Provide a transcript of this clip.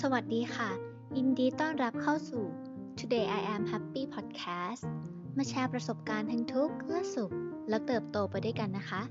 สวัสดีค่ะยินดีต้อนรับเข้าสู่ Today I Am Happy Podcast มาแชร์ประสบการณ์ทั้งทุกข์และสุข และเติบโตไปด้วยกันนะคะ